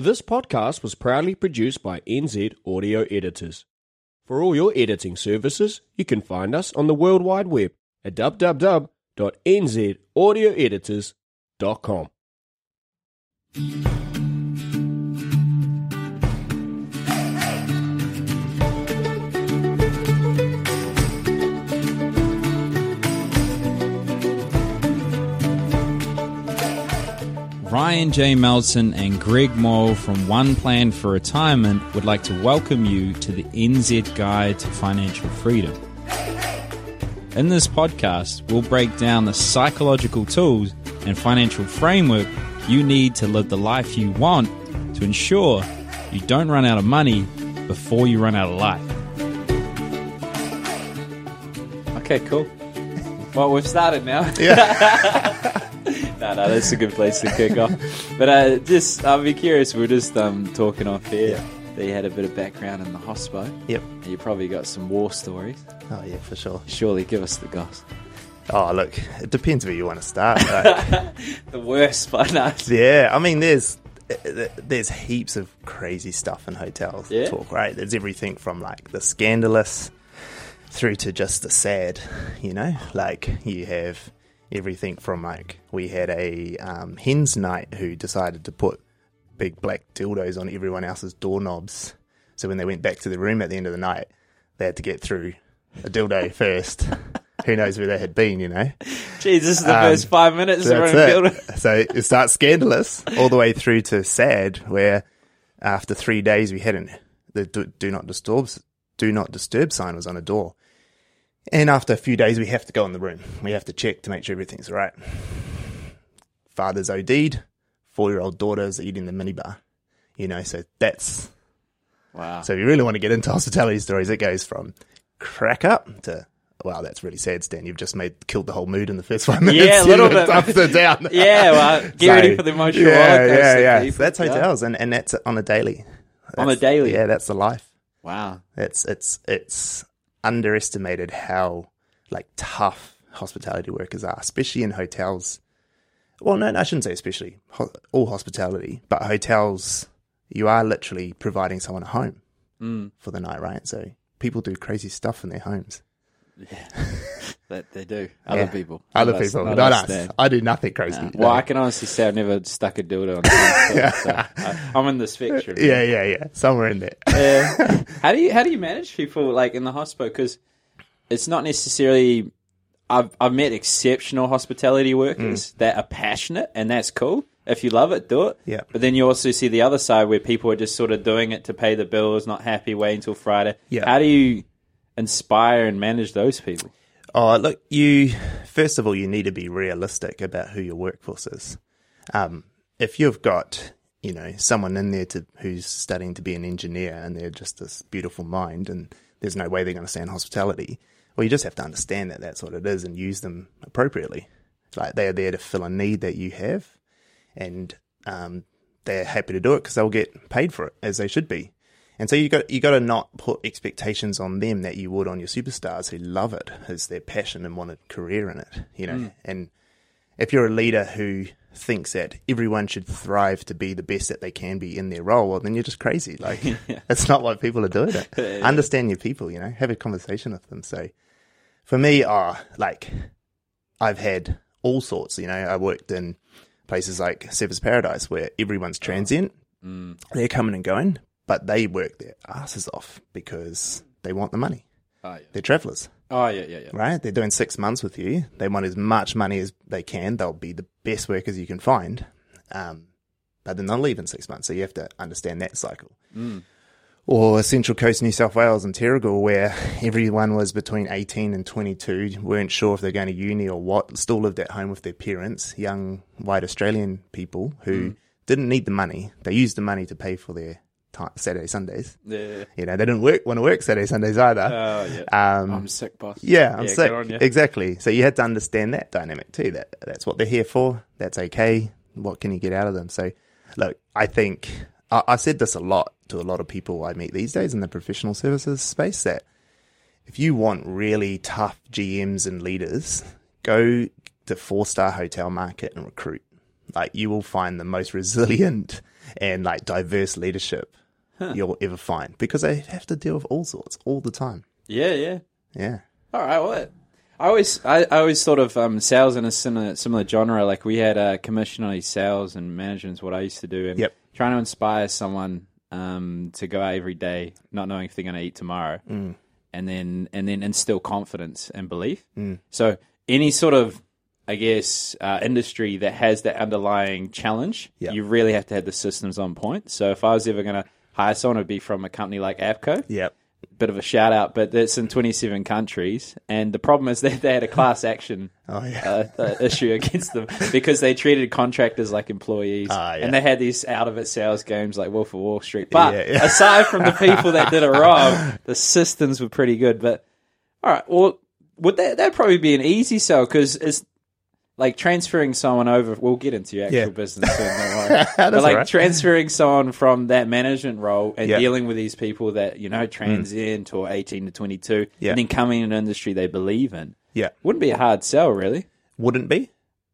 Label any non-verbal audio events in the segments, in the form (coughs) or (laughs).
This podcast was proudly produced by NZ Audio Editors. For all your editing services, you can find us on the World Wide Web at www.nzaudioeditors.com. Ryan J. Melson and Greg Moll from One Plan for Retirement would like to welcome you to the NZ Guide to Financial Freedom. In this podcast, we'll break down the psychological tools and financial framework you need to live the life you want to ensure you don't run out of money before you run out of life. Okay, cool. Well, we've started now. Yeah. (laughs) no, no, that's a good place to kick off. But uh, just, I'll be curious. We are just um, talking off here Yeah. that you had a bit of background in the hospo. Yep. And you probably got some war stories. Oh yeah, for sure. Surely give us the goss. Oh look, it depends where you want to start. (laughs) right? The worst, but no. yeah, I mean, there's there's heaps of crazy stuff in hotels. Yeah? Talk right. There's everything from like the scandalous through to just the sad. You know, like you have everything from like we had a um, hens night who decided to put big black dildos on everyone else's doorknobs. So when they went back to the room at the end of the night, they had to get through a dildo (laughs) first. Who knows where they had been, you know? Jeez, this is the Um, first five minutes So building. it. (laughs) So it starts scandalous all the way through to sad, where after three days we hadn't the do, do not disturb do not disturb sign was on a door, and after a few days we have to go in the room. We have to check to make sure everything's right. Father's OD'd, four year old daughter's eating the minibar. You know, so that's Wow. so if you really want to get into hospitality stories, it goes from crack up to wow, that's really sad, Stan. You've just made killed the whole mood in the first five (laughs) minutes. Yeah, a little bit. up to down. (laughs) yeah, well, get So, ready for the emotional yeah. Yeah, yeah. people. That's Yeah. hotels, and, and that's on a daily. On a daily? Yeah, that's the life. Wow. It's it's it's underestimated how like tough hospitality workers are, especially in hotels. Well, no, I shouldn't say especially Ho- all hospitality, but hotels. You are literally providing someone a home Mm. for the night, right? So people do crazy stuff in their homes. That (laughs) they do. Other Yeah. people. Other Not us- people, not us. Dan. I do nothing crazy. Well. I can honestly say I've never stuck a dildo on a so I, I'm in the spectrum. yeah, yeah, yeah. Somewhere in there. Yeah. (laughs) how do you how do you manage people like in the hospital? Because it's not necessarily. I've I've met exceptional hospitality workers mm. that are passionate, and that's cool. If you love it, do it. Yeah. But then you also see the other side where people are just sort of doing it to pay the bills, not happy, wait until Friday. Yeah. How do you inspire and manage those people? Oh, look, you first of all, you need to be realistic about who your workforce is. Um, if you've got, you know, someone in there to who's studying to be an engineer and they're just this beautiful mind, and there's no way they're going to stay in hospitality, well, you just have to understand that that's what it is and use them appropriately. Like they are there to fill a need that you have, and um, they're happy to do it because they'll get paid for it as they should be. And so you got you got to not put expectations on them that you would on your superstars who love it as their passion and want a career in it. You know, and if you're a leader who thinks that everyone should thrive to be the best that they can be in their role, well, then you're just crazy. (laughs) Like that's not what people are doing. (laughs) Understand your people. You know, have a conversation with them. So for me, uh, like I've had all sorts. You know, I worked in places like Surfers Paradise where everyone's transient. They're coming and going, but they work their asses off because they want the money. Oh yeah. They're travelers, Oh yeah, yeah, yeah. right? They're doing six months with you. They want as much money as they can. They'll be the best workers you can find. Um, but then they'll leave in six months. So you have to understand that cycle. Mm. Or Central Coast, New South Wales and Terrigal, where everyone was between 18 and 22, weren't sure if they're going to uni or what, still lived at home with their parents, young white Australian people who mm. didn't need the money. They used the money to pay for their ti Saturday, Sundays. Yeah. You know, they didn't work, want to work Saturday, Sundays either. Oh yeah. um, I'm sick, boss. yeah, I'm Yeah, sick. Exactly. So you had to understand that dynamic too. That that's what they're here for. That's okay. What can you get out of them? So, look, I think I, I said this a lot to a lot of people I meet these days in the professional services space. That if you want really tough GMs and leaders, go to four star hotel market and recruit. Like you will find the most resilient and like diverse leadership you'll ever find because they have to deal with all sorts all the time. Yeah, yeah. Yeah. All right. Well, I always, I, I always thought of um, sales in a similar, similar genre. Like we had a commission on sales and management is what I used to do, and Yep. trying to inspire someone um, to go out every day, not knowing if they're going to eat tomorrow, Mm. and then and then instill confidence and belief. So any sort of I guess uh, industry that has that underlying challenge, Yeah. you really have to have the systems on point. So if I was ever going to someone, it'd be from a company like Appco Yep. bit of a shout out, but it's in 27 countries. And the problem is (laughs) that they had a class action Oh yeah. uh, uh, issue against them (laughs) because they treated contractors like employees. Ah, yeah. And they had these out of it sales games like Wolf of Wall Street. But Yeah, aside from the people that did it (laughs) wrong, the systems were pretty good. But all right, well, would that that'd probably be an easy sell because it's like transferring someone over. We'll get into your actual Yeah. business soon, don't worry. (laughs) That's but like all right. transferring someone from that management role and Yeah. dealing with these people that you know transient or eighteen to twenty two, Yeah. and then coming in an industry they believe in, Yeah. wouldn't be a hard sell, really. Wouldn't be.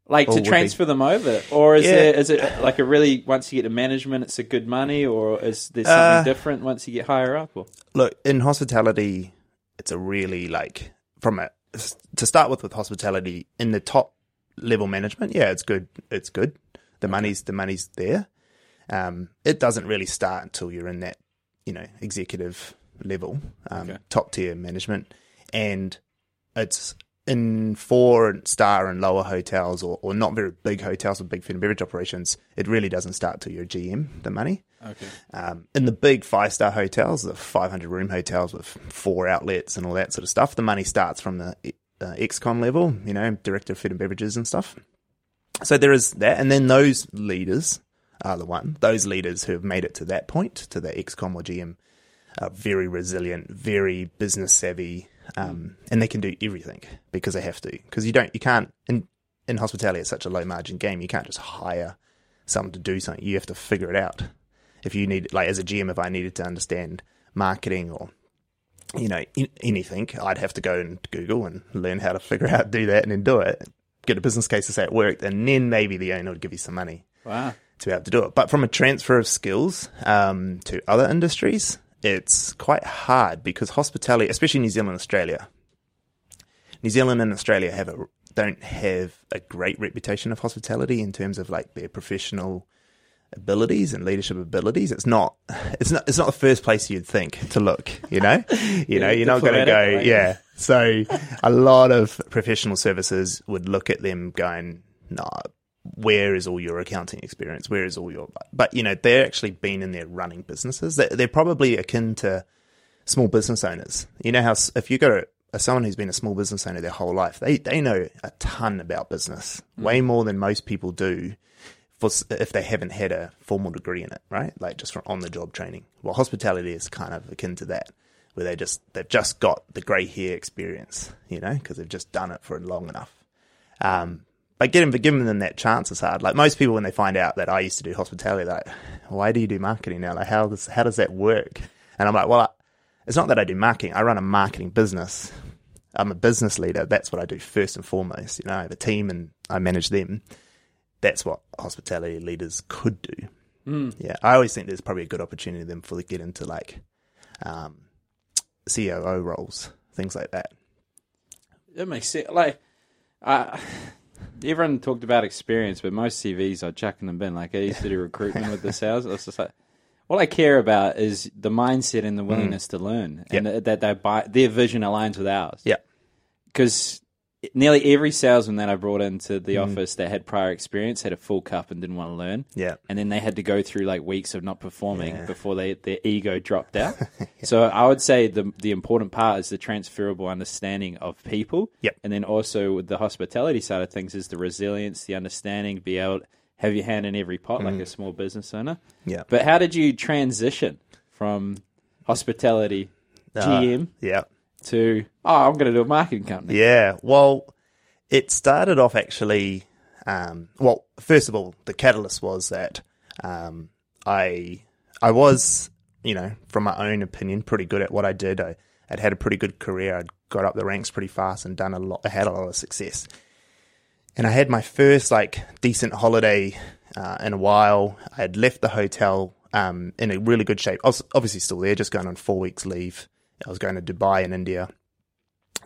Like Or to would be. transfer them over, or is Yeah. there is it like a really once you get to management, it's a good money, or is there something Uh, different once you get higher up? Or Look, in hospitality, it's a really like from a to start with with hospitality in the top level management. Yeah, it's good. It's good. The money's the money's there. Um, it doesn't really start until you're in that you know executive level, um, Okay. top tier management, and it's in four star and lower hotels or, or not very big hotels with big food and beverage operations. It really doesn't start till you're GM. The money. okay, Um, in the big five star hotels, the 500 room hotels with four outlets and all that sort of stuff, the money starts from the uh, XCOM level, you know, director of food and beverages and stuff. So there is that. And then those leaders are the one, those leaders who have made it to that point, to the XCOM or GM, are very resilient, very business savvy, um, and they can do everything because they have to. Because you don't, you can't, in, in hospitality, it's such a low margin game, you can't just hire someone to do something. You have to figure it out if you need like as a GM if I needed to understand marketing or you know in, anything I'd have to go and Google and learn how to figure out do that and then do it. Get a business case to say it worked and then maybe the owner would give you some money wow, to be able to do it. But from a transfer of skills um, to other industries it's quite hard because hospitality especially New Zealand and Australia New Zealand and Australia have a don't have a great reputation of hospitality in terms of like their professional abilities and leadership abilities. It's not it's not it's not the first place you'd think to look, you know? (laughs) You know, you're not gonna go right? yeah. So a lot of professional services would look at them going, No, where is all your accounting experience? Where is all your but you know, they're actually been in there running businesses. They're, they're probably akin to small business owners. You know how if you go to someone who's been a small business owner their whole life, they they know a ton about business, way more than most people do. For if they haven't had a formal degree in it, right? Like just from on the job training. Well, hospitality is kind of akin to that, where they just they've just got the grey hair experience, you know, because they've just done it for long enough. Um, but getting giving them that chance is hard. Like most people, when they find out that I used to do hospitality, like, why do you do marketing now? Like how does how does that work? And I'm like, well, it's not that I do marketing. I run a marketing business. I'm a business leader. That's what I do first and foremost. You know, I have a team and I manage them. That's what hospitality leaders could do. Yeah, I always think there's probably a good opportunity then for them to get into like um, COO roles, things like that. that makes sense. Like, uh, everyone talked about experience, but most CVs are chucking them in. Like I used to do recruitment with the (laughs) sales. It's just like all I care about is the mindset and the willingness to learn, and Yep. that, that they buy their vision aligns with ours. Yeah. because nearly every salesman that I brought into the mm. office that had prior experience had a full cup and didn't want to learn. Yeah. And then they had to go through like weeks of not performing Yeah. before they their ego (laughs) dropped out. So I would say the the important part is the transferable understanding of people. Yep. And then also with the hospitality side of things is the resilience, the understanding, be able to have your hand in every pot like mm. a small business owner. Yeah. But how did you transition from hospitality uh, GM Yeah. To oh I'm going to do a marketing company? Yeah. Well, it started off actually. Um, well, first of all, the catalyst was that um, I I was, you know, from my own opinion, pretty good at what I did. I I'd had a pretty good career. I'd got up the ranks pretty fast and done a lot. I had a lot of success. And I had my first like decent holiday uh, in a while. I had left the hotel um, in a really good shape. I was obviously still there, just going on four weeks leave. I was going to Dubai in India.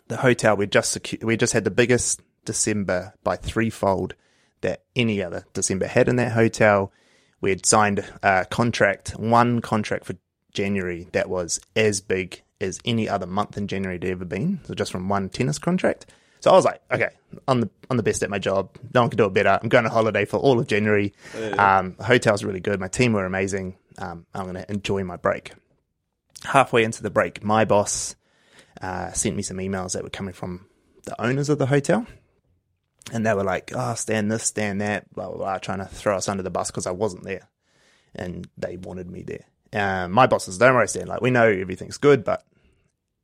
The hotel we just secu- we just had the biggest December by threefold that any other December had in that hotel. We had signed a contract, one contract for January that was as big as any other month in January had ever been. So just from one tennis contract. So I was like, okay, I'm the I'm the best at my job. No one can do it better. I'm going on holiday for all of January. Um, the hotel's really good. My team were amazing. Um, I'm going to enjoy my break. Halfway into the break, my boss uh, sent me some emails that were coming from the owners of the hotel. And they were like, oh, stand this, stand that, blah, blah, blah, trying to throw us under the bus because I wasn't there. And they wanted me there. Um, my bosses, don't worry, Stan, like, we know everything's good, but,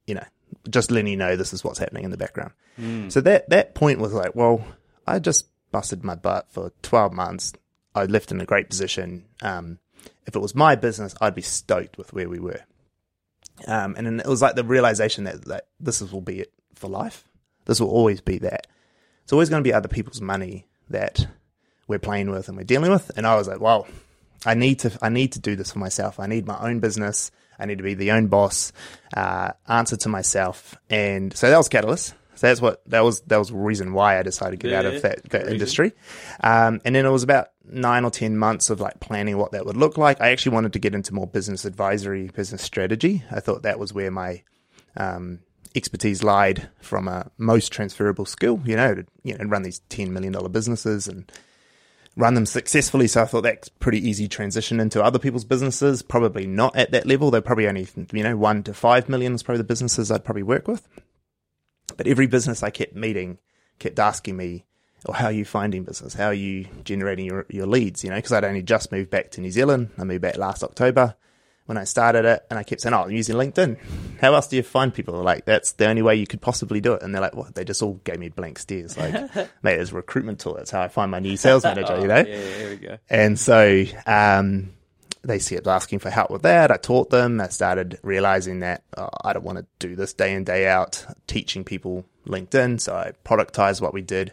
you know, just letting you know this is what's happening in the background. So that, that point was like, well, I just busted my butt for 12 months. I left in a great position. Um, if it was my business, I'd be stoked with where we were. Um, and then it was like the realization that, that this will be it for life. This will always be that. It's always going to be other people's money that we're playing with and we're dealing with. And I was like, well, I need to, I need to do this for myself. I need my own business. I need to be the own boss, uh, answer to myself. And so that was catalyst. So that's what, that was, that was the reason why I decided to get Yeah, out of that, that industry. Um, and then it was about nine or 10 months of like planning what that would look like. I actually wanted to get into more business advisory, business strategy. I thought that was where my, um, expertise lied from a most transferable skill, you know, to, you know, run these $10 million businesses and run them successfully. So I thought that's pretty easy transition into other people's businesses. Probably not at that level. They're probably only, you know, one to five million is probably the businesses I'd probably work with. But every business I kept meeting kept asking me, or how are you finding business? How are you generating your, your leads? You know, because I'd only just moved back to New Zealand. I moved back last October when I started it and I kept saying, Oh, I'm using LinkedIn. How else do you find people? Like, that's the only way you could possibly do it. And they're like, What? They just all gave me blank stares. Like, (laughs) mate, it's a recruitment tool. That's how I find my new sales manager, (laughs) you know? Yeah, yeah, here we go. And so um, they kept asking for help with that. I taught them. I started realizing that oh, I don't want to do this day in, day out, teaching people LinkedIn. So I productized what we did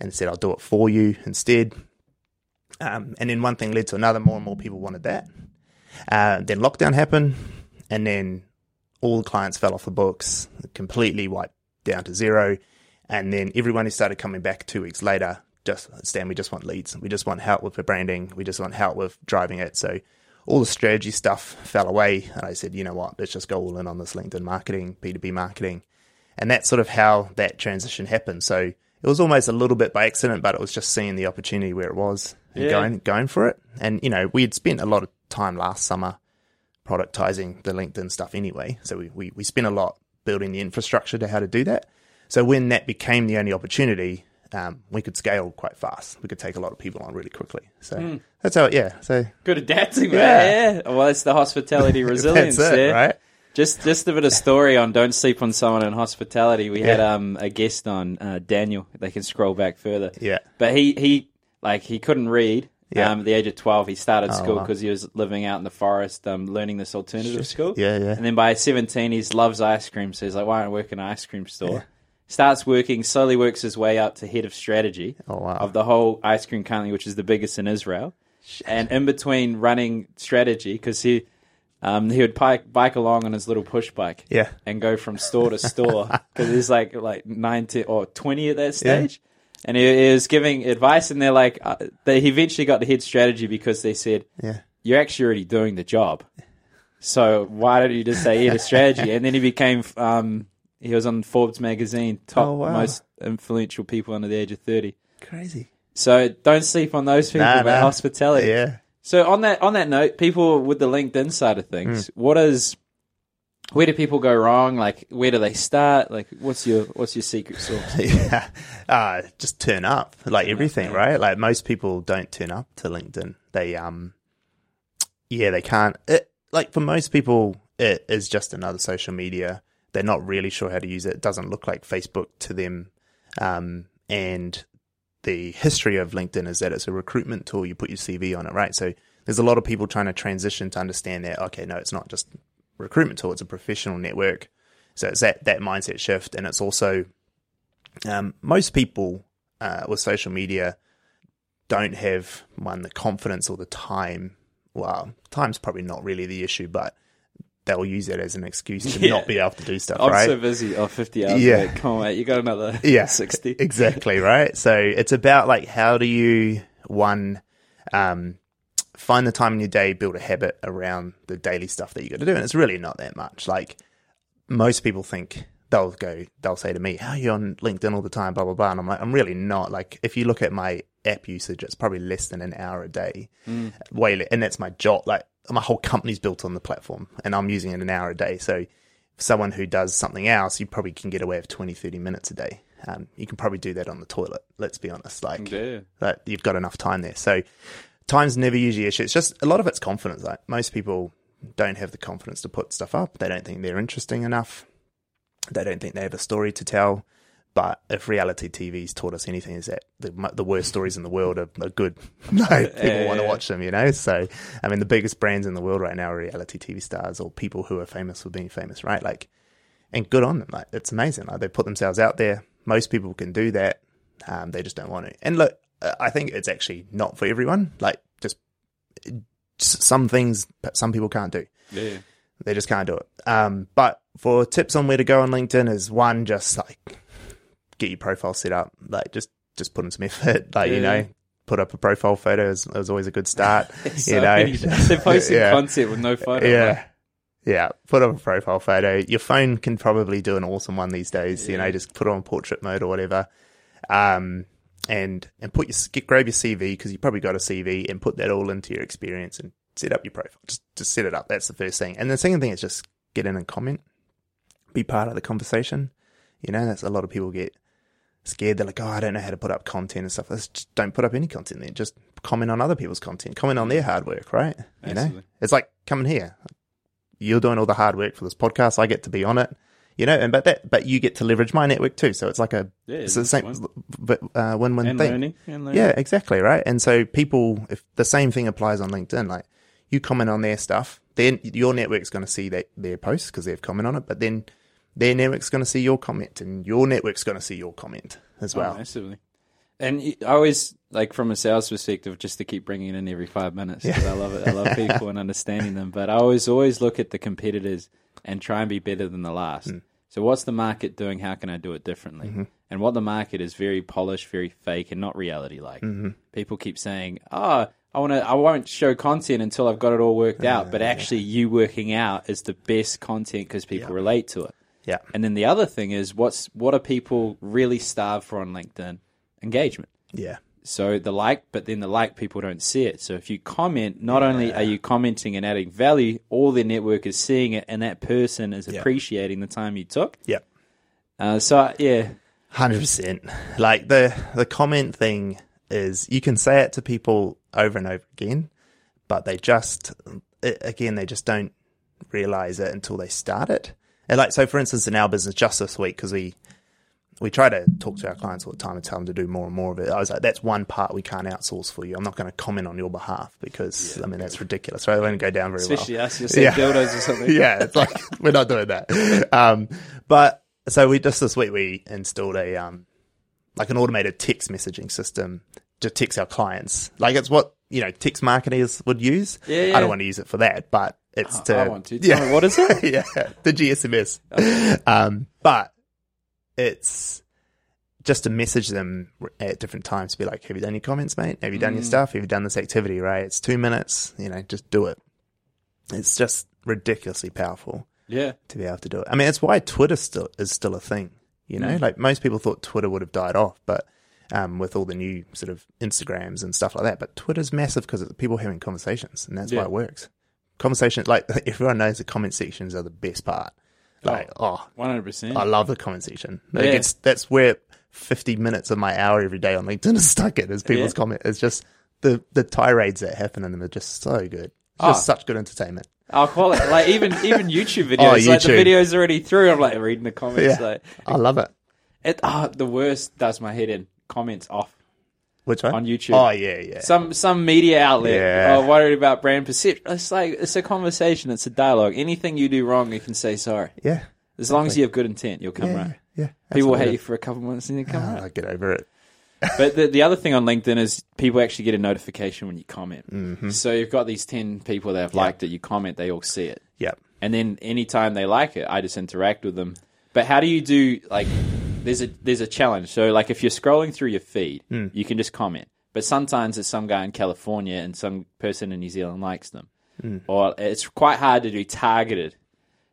and said, I'll do it for you instead. Um, and then one thing led to another. More and more people wanted that. Uh, then lockdown happened, and then all the clients fell off the books, completely wiped down to zero. And then everyone who started coming back two weeks later, just Stan, we just want leads. We just want help with the branding. We just want help with driving it. So all the strategy stuff fell away. And I said, you know what, let's just go all in on this LinkedIn marketing, B2B marketing. And that's sort of how that transition happened. So it was almost a little bit by accident, but it was just seeing the opportunity where it was and Yeah. going going for it. And you know, we had spent a lot of time last summer productizing the LinkedIn stuff anyway. So we, we, we spent a lot building the infrastructure to how to do that. So when that became the only opportunity, um, we could scale quite fast. We could take a lot of people on really quickly. So Hmm. that's how, it, yeah. So Good adapting, Yeah. man. Yeah. Well, it's the hospitality (laughs) resilience that's it, there. right? Just just a bit of story on don't sleep on someone in hospitality. We had um a guest on uh, Daniel. They can scroll back further. Yeah. But he he like he couldn't read. Yeah. Um, at the age of twelve, he started school wow. because he was living out in the forest, um, learning this alternative school. Yeah, yeah. And then by seventeen, he loves ice cream, so he's like, "Why don't I work in an ice cream store?" Starts working, slowly works his way up to head of strategy Oh, wow. of the whole ice cream company, which is the biggest in Israel. And in between running strategy, because he um, he would bike, bike along on his little push bike, Yeah. and go from store to store (laughs) because he's like like ninety or twenty at that stage, and he, he was giving advice, and they're like, uh, they he eventually got the head strategy because they said, Yeah. "You're actually already doing the job, so why don't you just say head of strategy?" (laughs) And then he became um, he was on Forbes magazine top Oh, wow. most influential people under the age of thirty. Crazy. So don't sleep on those people, Nah, but nah. hospitality. Yeah. So on that on that note, people with the LinkedIn side of things, Hmm. what is where do people go wrong? Like where do they start? Like what's your what's your secret sauce? (laughs) yeah. Uh, just turn up, like everything, right? Like most people don't turn up to LinkedIn. They, um, yeah, they can't. It, like for most people, it is just another social media. They're not really sure how to use it. It doesn't look like Facebook to them. Um, and the history of LinkedIn is that it's a recruitment tool. You put your CV on it, right? So there's a lot of people trying to transition to understand that, okay, no, it's not just recruitment tool. It's a professional network. So it's that, that mindset shift. And it's also, um, most people uh, with social media don't have one the confidence or the time. Well, time's probably not really the issue, but they'll use it as an excuse to Yeah. not be able to do stuff, I'm right? so busy. Oh, 50 hours. Yeah. Yeah. Come on, mate. You got another (laughs) yeah, 60. (laughs) exactly, right? So it's about like how do you one um, find the time in your day, build a habit around the daily stuff that you got to do, and it's really not that much. Like most people think they'll go, they'll say to me, "How are you on LinkedIn all the time?" Blah blah blah, and I'm like, I'm really not. Like if you look at my app usage, it's probably less than an hour a day. Way, and that's my job. Like my whole company's built on the platform, and I'm using it an hour a day. So someone who does something else, you probably can get away with 20, 30 minutes a day. Um, you can probably do that on the toilet. Let's be honest. Like Yeah. you've got enough time there. So time's never usually an issue. It's just a lot of it's confidence. Like most people don't have the confidence to put stuff up. They don't think they're interesting enough. They don't think they have a story to tell. But if reality TV's taught us anything, is that the, the worst stories in the world are, are good. (laughs) (laughs) no, people Yeah, want to yeah. watch them, you know? So, I mean, the biggest brands in the world right now are reality TV stars or people who are famous for being famous, right? Like, and good on them. Like, it's amazing. Like, they put themselves out there. Most people can do that. Um, they just don't want to. And look, uh, I think it's actually not for everyone. Like, just s- some things some people can't do. Yeah. They just can't do it. Um, but for tips on where to go on LinkedIn is one, just like get your profile set up. Like just just put in some effort. Like you know, put up a profile photo is, is always a good start. (laughs) So you know, many- They're (laughs) posting Yeah. content with no photo. yeah. Yeah, put up a profile photo. Your phone can probably do an awesome one these days. You know, just put it on portrait mode or whatever, um, and and put your get, grab your CV because you probably got a CV and put that all into your experience and set up your profile. Just just set it up. That's the first thing. And the second thing is just get in and comment, be part of the conversation. You know, that's a lot of people get scared. They're like, oh, I don't know how to put up content and stuff. Let's just don't put up any content then. Just comment on other people's content. Comment on their hard work, right? You know, it's like coming here. You're doing all the hard work for this podcast. I get to be on it. You know, and but that but you get to leverage my network too. So it's like a Yeah, it's the same but uh, win-win And thing. learning. And learning. Yeah, exactly, right? And so people, if the same thing applies on LinkedIn, like you comment on their stuff, then your network's going to see that their posts because they've commented on it, but then their network's going to see your comment, and your network's going to see your comment as Oh, well. massively. And I always like from a sales perspective, just to keep bringing it in every five minutes because I love it. I love people and understanding them. But I always always look at the competitors and try and be better than the last. Mm. So what's the market doing? How can I do it differently? Mm-hmm. And what the market is very polished, very fake, and not reality like. Mm-hmm. People keep saying, "Oh, I want to. I won't show content until I've got it all worked out." But actually, you working out is the best content because people relate to it. Yeah, And then the other thing is, what's what are people really starved for on LinkedIn? Engagement. yeah, So the like, but then the like people don't see it. So if you comment, not only are you commenting and adding value, all their network is seeing it, and that person is Yeah. appreciating the time you took. yeah. Uh, so yeah, Hundred percent. Like the the comment thing is, you can say it to people over and over again, but they just, it, again, they just don't realize it until they start it. And like, so for instance, in our business, just this week, because we we try to talk to our clients all the time and tell them to do more and more of it. I was like, that's one part we can't outsource for you. I'm not going to comment on your behalf because I mean that's ridiculous, right? It won't go down very well especially us, say (laughs) Yeah. dildos or something. (laughs) yeah, it's like (laughs) we're not doing that. Um, but so we just this week we installed a um, like an automated text messaging system to text our clients. Like it's what you know text marketers would use. Yeah, I don't want to use it for that, but it's to I want to. Tell me, what is it? (laughs) yeah, the GSMS. Um, but it's just to message them at different times to be like, have you done your comments, mate? Have you done your stuff? Have you done this activity, right? It's two minutes, you know, just do it. It's just ridiculously powerful Yeah, to be able to do it. I mean, it's why Twitter still is still a thing, you know? Like most people thought Twitter would have died off, but um, with all the new sort of Instagrams and stuff like that. But Twitter's massive because it's people having conversations, and that's Yeah. why it works. Conversations, like (laughs) everyone knows, the comment sections are the best part. Like, oh oh, one hundred percent. I love the comment section. Like, Yeah. it's, that's where 50 minutes of my hour every day on LinkedIn is stuck in, is people's Yeah. comment. It's just the, the tirades that happen in them are just so good. It's Oh. just such good entertainment. I'll call it like even even YouTube videos. Oh, Like the YouTube. videos already through. I'm like reading the comments. Yeah. Like I love it. it. Ah, the worst does my head in. Comments off. Which one? On YouTube. Oh, yeah, yeah. some some media outlet Yeah. are worried about brand perception. It's like it's a conversation. It's a dialogue. Anything you do wrong, you can say sorry. yeah. As long as you have good intent, you'll come Yeah. right. Yeah. People will hate you for a couple months and you come is. right. Get over it. (laughs) But the, the other thing on LinkedIn is people actually get a notification when you comment. Mm-hmm. So you've got these 10 people that have liked it, you comment, they all see it. Yep. And then anytime they like it, I just interact with them. But how do you do, like, there's a, there's a challenge. So, like, if you're scrolling through your feed, you can just comment. But sometimes there's some guy in California and some person in New Zealand likes them. Or it's quite hard to do targeted.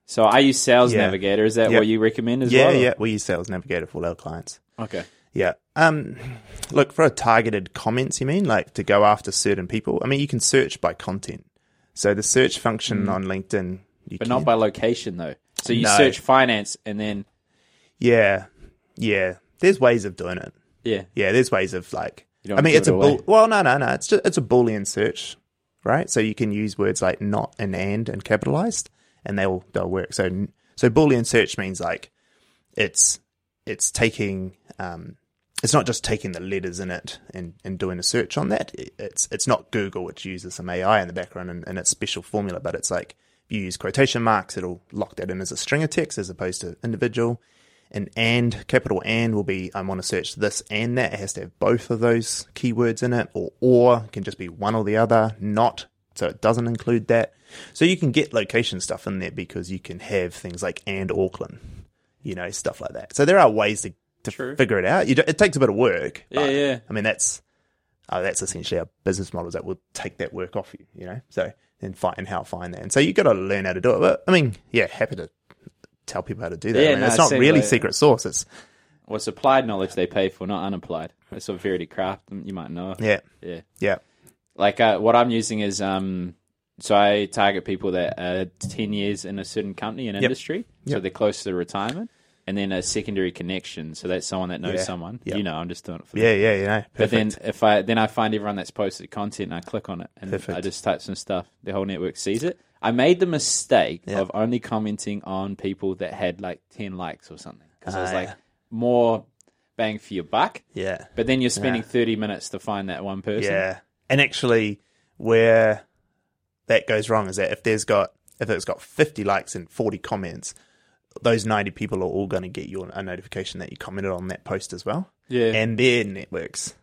So I use Sales Yeah. Navigator. Is that Yep. what you recommend as Yeah, well? yeah. We use Sales Navigator for all our clients. Okay. Yeah. Um, look for a targeted comments. You mean like to go after certain people? I mean, you can search by content. So the search function on LinkedIn, you Mm. But can, not by location, though. So you No. search finance and then, yeah, yeah. There's ways of doing it. yeah. Yeah, there's ways of like. I mean, it's it a away. bull. Well, no, no, no. It's just it's a boolean search, right? So you can use words like not and and and capitalized, and they'll they'll work. So so boolean search means like it's it's taking um it's not just taking the letters in it and, and doing a search on that. It's it's not Google, which uses some AI in the background and, and its special formula, but it's like if you use quotation marks, it'll lock that in as a string of text as opposed to individual. And and capital and will be I want to search this and that. It has to have both of those keywords in it, or or can just be one or the other. Not so it doesn't include that. So you can get location stuff in there because you can have things like and Auckland, you know, stuff like that. So there are ways to, to True. figure it out. You do, it takes a bit of work. Yeah, but, yeah. I mean that's uh, that's essentially our business models that will take that work off you. You know, so then find and how to find that. And so you've got to learn how to do it. But I mean, yeah, happy to tell people how to do that. Yeah, I mean, no, it's not really like- secret sauce. It's Well, it's applied knowledge they pay for, not unapplied. That's what Verity Craft, you might know. yeah, Yeah. yeah, Like uh, what I'm using is, um, so I target people that are 10 years in a certain company and industry. So Yep. they're close to retirement. And then a secondary connection. So that's someone that knows Yeah. someone. Yep. You know, I'm just doing it for yeah, them. yeah. You know, But then if I then I find everyone that's posted content and I click on it and Perfect. I just type some stuff, the whole network sees it. I made the mistake Yeah. of only commenting on people that had like ten likes or something because I was Ah, like yeah. more bang for your buck. yeah, But then you're spending Yeah. thirty minutes to find that one person. yeah. And actually, where that goes wrong is that if there's got if it's got 50 likes and 40 comments, those 90 people are all going to get you a notification that you commented on that post as well. Yeah. And their networks,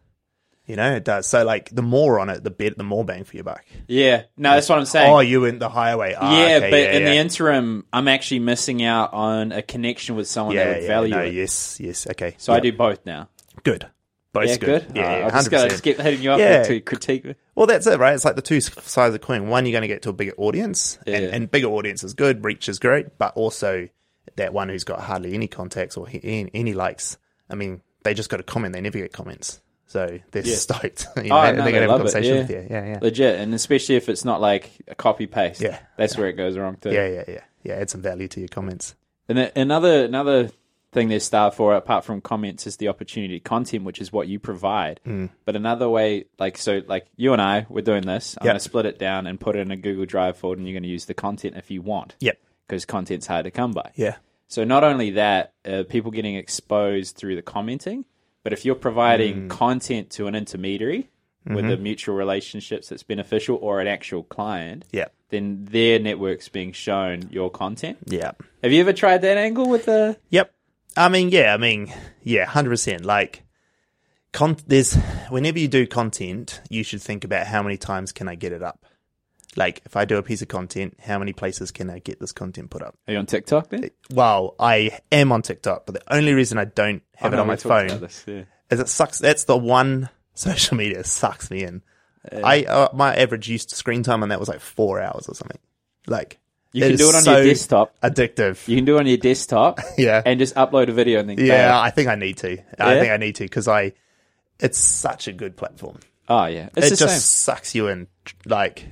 you know, it does. So like the more on it, the better, the more bang for your buck. yeah. No, that's what I'm saying. Oh, you went the highway. Ah, yeah, okay, but yeah, in the interim, I'm actually missing out on a connection with someone yeah, that would yeah, value no, it. yes, yes, okay. So I do both now. good. Both yeah, good. good. Yeah, Uh, yeah, I'm just gonna 100%. just keep hitting you up Yeah. to critique. Well, that's it, right? It's like the two sides of the coin. One, you're going to get to a bigger audience, and, Yeah. and bigger audience is good, reach is great, but also that one who's got hardly any contacts or any, any likes. I mean, they just got a comment; they never get comments, so they're Yeah. stoked. (laughs) You Oh, know, no, they're going to have a conversation yeah. with you. Yeah, yeah, legit, and especially if it's not like a copy paste. Yeah. that's where it goes wrong too. yeah, yeah, yeah, yeah. Add some value to your comments. And another another thing they're starved for, apart from comments, is the opportunity content, which is what you provide. Mm. But another way, like so, like you and I, we're doing this. I'm Yep. going to split it down and put it in a Google Drive folder, and you're going to use the content if you want, Yep. because content's hard to come by. Yeah. So not only that, uh, people getting exposed through the commenting, but if you're providing mm. content to an intermediary with a mm-hmm. mutual relationships that's beneficial or an actual client, Yeah. then their network's being shown your content. Yeah. Have you ever tried that angle with the? Yep. I mean, yeah, I mean, yeah, 100%. Like, con- there's, whenever you do content, you should think about how many times can I get it up? Like, if I do a piece of content, how many places can I get this content put up? Are you on TikTok then? Well, I am on TikTok, but the only reason I don't have it on my phone this, yeah. is it sucks. That's the one (laughs) social media that sucks me in. I uh, my average used screen time on that was like four hours or something. Like You can do it on so your desktop. Addictive. You can do it on your desktop (laughs) yeah, and just upload a video and then yeah. bam. I think I need to. I think I need to because I. It's such a good platform. Oh yeah, it's it just same. sucks you in. Like,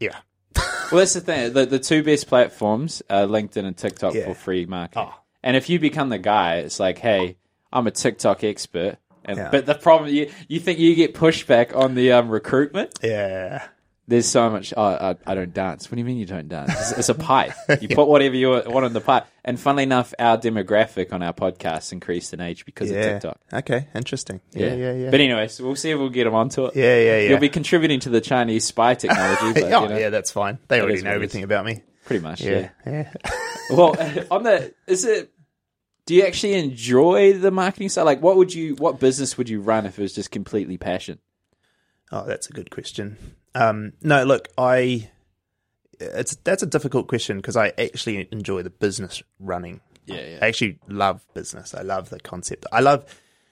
yeah, (laughs) Well, that's the thing. The, the two best platforms are LinkedIn and TikTok Yeah. for free marketing. Oh. And if you become the guy, it's like, hey, I'm a TikTok expert. And, Yeah. But the problem, you, you think you get pushback on the um, recruitment? yeah, There's so much. Oh, I, I don't dance. What do you mean you don't dance? It's, it's a pipe. (laughs) You put whatever you want in the pipe. And funnily enough, our demographic on our podcast increased in age because of yeah. TikTok. Okay, interesting. Yeah, yeah, yeah. But anyway, so we'll see if we'll get them onto it. yeah, yeah, yeah. You'll be contributing to the Chinese spy technology, (laughs) but oh, you know, yeah, that's fine. They already is know what it everything about me. pretty much. Yeah, yeah. yeah. (laughs) Well, on the is it Do you actually enjoy the marketing side? Like, what would you, what business would you run if it was just completely passion? Oh, that's a good question. Um, no, look, I it's that's a difficult question because I actually enjoy the business running. Yeah, yeah. I actually love business. I love the concept. I love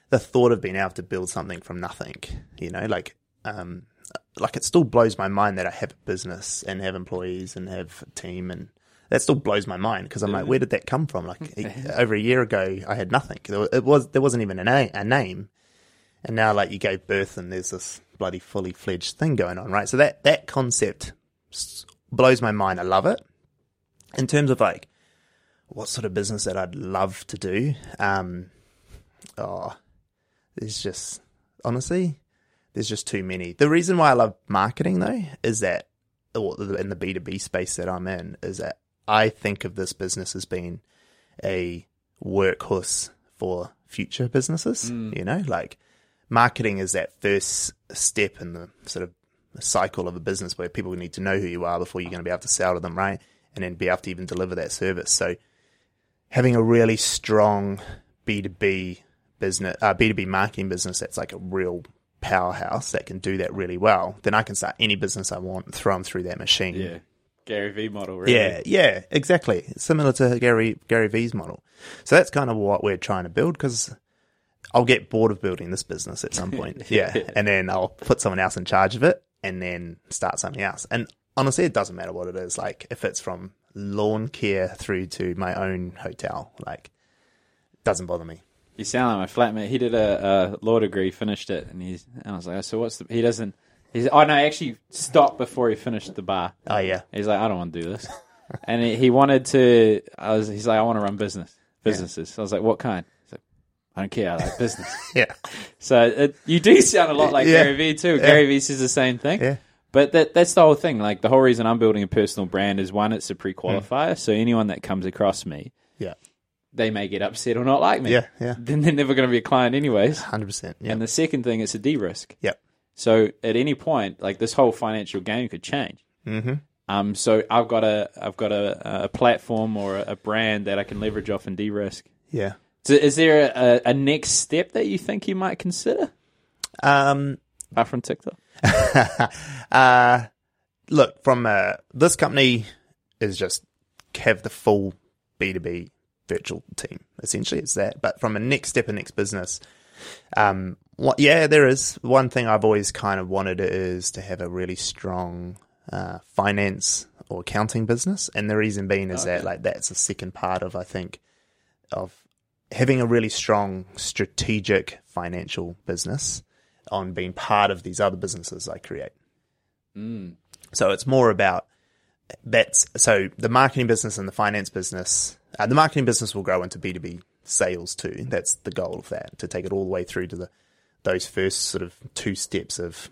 the thought of being able to build something from nothing. You know, like um, like it still blows my mind that I have a business and have employees and have a team and that still blows my mind because I'm like, where did that come from? Like (laughs) over a year ago, I had nothing. It was there wasn't even a, na- a name, and now like you gave birth and there's this bloody fully fledged thing going on, right? So that that concept blows my mind. I love it. In terms of like what sort of business that I'd love to do, um, oh, there's just honestly, there's just too many. The reason why I love marketing though is that, in the B two B space that I'm in, is that I think of this business as being a workhorse for future businesses. You know, like marketing is that first step in the sort of cycle of a business where people need to know who you are before you're going to be able to sell to them, right? And then be able to even deliver that service. So having a really strong B2B business, uh, B2B marketing business that's like a real powerhouse that can do that really well, then I can start any business I want and throw them through that machine. Yeah. Gary Vee model, really. Yeah, yeah, exactly. Similar to Gary Gary Vee's model. So that's kind of what we're trying to build because I'll get bored of building this business at some (laughs) point. yeah, and then I'll put someone else in charge of it, and then start something else. And honestly, it doesn't matter what it is. Like if it's from lawn care through to my own hotel, like it doesn't bother me. You sound like my flatmate. He did a, a law degree, finished it, and he's. And I was like, so what's the? He doesn't. He's. Oh no, actually stopped before he finished the bar. Oh yeah, He's like, I don't want to do this, (laughs) and he, he wanted to. I was. He's like, I want to run business businesses. So I was like, what kind? I don't care. I like business. (laughs) yeah, so it, you do sound a lot like Yeah. Gary Vee too. Gary Vee says the same thing. yeah, But that that's the whole thing. Like the whole reason I'm building a personal brand is one, it's a pre-qualifier. So anyone that comes across me, yeah, they may get upset or not like me. yeah, yeah, Then they're never going to be a client anyways. hundred percent. Yeah, And the second thing, it's a de-risk. yeah, So at any point, like this whole financial game could change. mm-hmm. Um, so I've got a I've got a, a platform or a, a brand that I can leverage off and de-risk. yeah. So is there a, a next step that you think you might consider Um, apart from TikTok? (laughs) uh, look, from uh, this company is just have the full B two B virtual team. Essentially, it's that. But from a next step, a next business, um, what, yeah, there is one thing I've always kind of wanted is to have a really strong uh, finance or accounting business, and the reason being is that like that's the second part of I think of having a really strong strategic financial business on being part of these other businesses I create. So it's more about that's so the marketing business and the finance business. Uh, the marketing business will grow into B two B sales too. That's the goal of that to take it all the way through to the those first sort of two steps of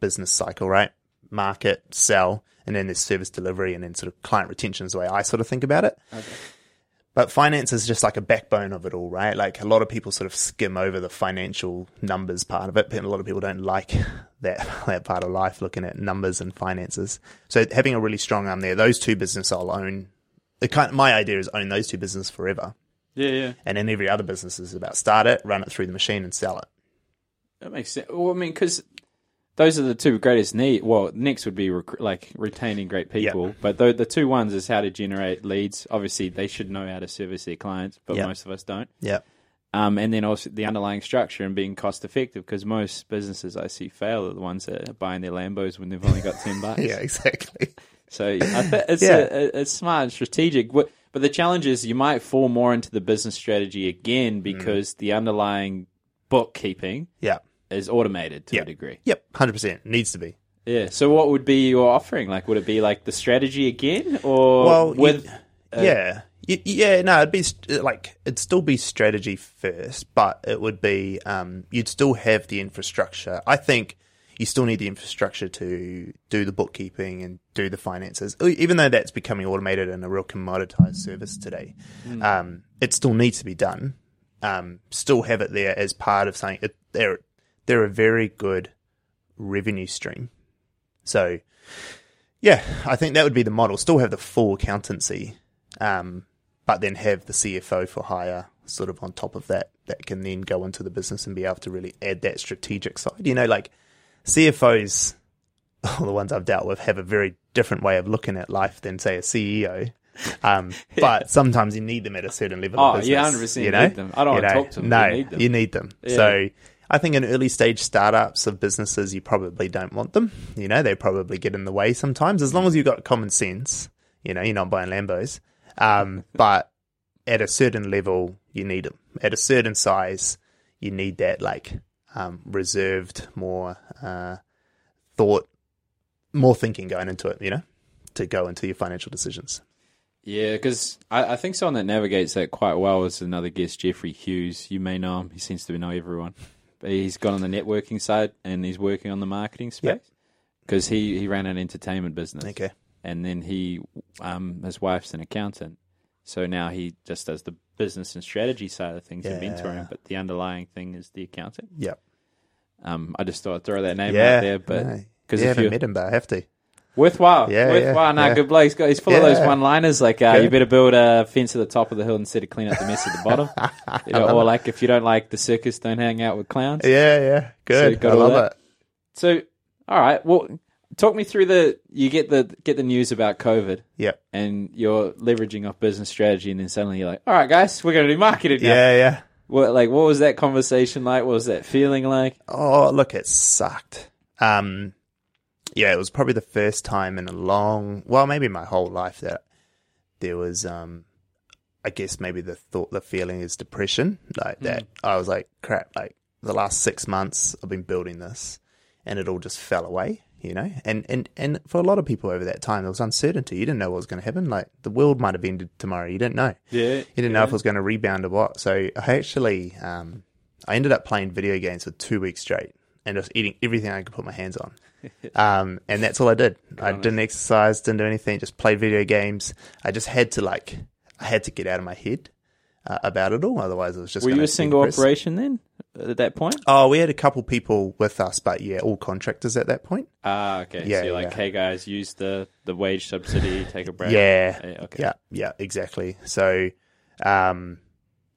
business cycle, right? Market, sell, and then there's service delivery, and then sort of client retention is the way I sort of think about it. But finance is just like a backbone of it all, right? Like a lot of people sort of skim over the financial numbers part of it, but a lot of people don't like (laughs) that that part of life, looking at numbers and finances. So having a really strong arm there, those two business I'll own. Kind my idea is own those two businesses forever, Yeah, yeah. and then every other business is about start it, run it through the machine, and sell it. That makes sense. Well, I mean, because those are the two greatest need. Well, next would be rec- like retaining great people, but the the two ones is how to generate leads. Obviously, they should know how to service their clients, but Yeah. most of us don't. Yeah, Um, and then also the underlying structure and being cost effective, because most businesses I see fail are the ones that are buying their Lambos when they've only got ten (laughs) bucks. yeah, exactly. So it's Yeah. a, a, it's smart and strategic. But but the challenge is you might fall more into the business strategy again Mm. because the underlying bookkeeping Yeah, is automated to Yeah. a degree. yep, hundred percent needs to be. Yeah. So what would be your offering? Like, would it be like the strategy again, or Well, you- with? yeah, Y- yeah, no, it'd be st- like it'd still be strategy first, but it would be um, you'd still have the infrastructure. I think you still need the infrastructure to do the bookkeeping and do the finances, even though that's becoming automated and a real commoditized service today. Um, it still needs to be done. Um, still have it there as part of something. It, they're they're a very good revenue stream. So, yeah, I think that would be the model. Still have the full accountancy, um, but then have the CFO for hire sort of on top of that that can then go into the business and be able to really add that strategic side. You know, like CFOs, (laughs) all the ones I've dealt with, have a very different way of looking at life than say a CEO. Um, (laughs) but sometimes you need them at a certain level. Oh, of business, you 100% you know? need them. I don't You know? talk to them, No, you need them. you need them. Yeah. So I think in early stage startups of businesses, you probably don't want them. You know, they probably get in the way sometimes. As long as you've got common sense, you know, you're not buying Lambos. Um, (laughs) but at a certain level, you need them. At a certain size, you need that like um, reserved, more uh, thought, more thinking going into it. You know, to go into your financial decisions. Yeah, because I, I think someone that navigates that quite well is another guest, Jeffrey Hughes. You may know him. He seems to be know everyone. He's gone on the networking side and he's working on the marketing Yep. space. Because he, he ran an entertainment business. Okay. And then he, um, his wife's an accountant. So now he just does the business and strategy side of things and Yeah. mentoring. But the underlying thing is the accountant. Yep. Um, I just thought I'd throw that name yeah. out there. But no. because you if haven't met him, but I have to. Worthwhile. Yeah, Worthwhile. yeah, Nah, yeah. good bloke. He's, got, he's full of those one liners like, uh, you better build a fence at the top of the hill instead of clean up the mess at the bottom. (laughs) you know, or like, if you don't like the circus, don't hang out with clowns. Yeah, yeah, So good. got I love that? it. So, all right. Well, talk me through the, you get the, get the news about COVID Yep. and you're leveraging off business strategy and then suddenly you're like, all right, guys, we're going to do marketing now. Yeah, yeah. What, like, what was that conversation like? What was that feeling like? Oh, look, it sucked. Um, yeah, it was probably the first time in a long, well, maybe my whole life that there was, um, I guess maybe the thought, the feeling is depression. Like that, I was like, crap. Like the last six months, I've been building this, and it all just fell away. You know, and and and for a lot of people over that time, there was uncertainty. You didn't know what was going to happen. Like the world might have ended tomorrow. You didn't know. Yeah. You didn't know if it was going to rebound or what. So I actually, um, I ended up playing video games for two weeks straight and just eating everything I could put my hands on. Um, and that's all I did. (laughs) I didn't exercise, didn't do anything, just played video games. I just had to like, I had to get out of my head uh, about it all. Otherwise, it was just. Were you a single depress- operation then at that point? Oh, we had a couple people with us, but yeah, all contractors at that point. Ah, okay. Yeah, so you're like, yeah. hey guys, use the, the wage subsidy, take a break. Yeah. Okay. Yeah, yeah, exactly. So, um,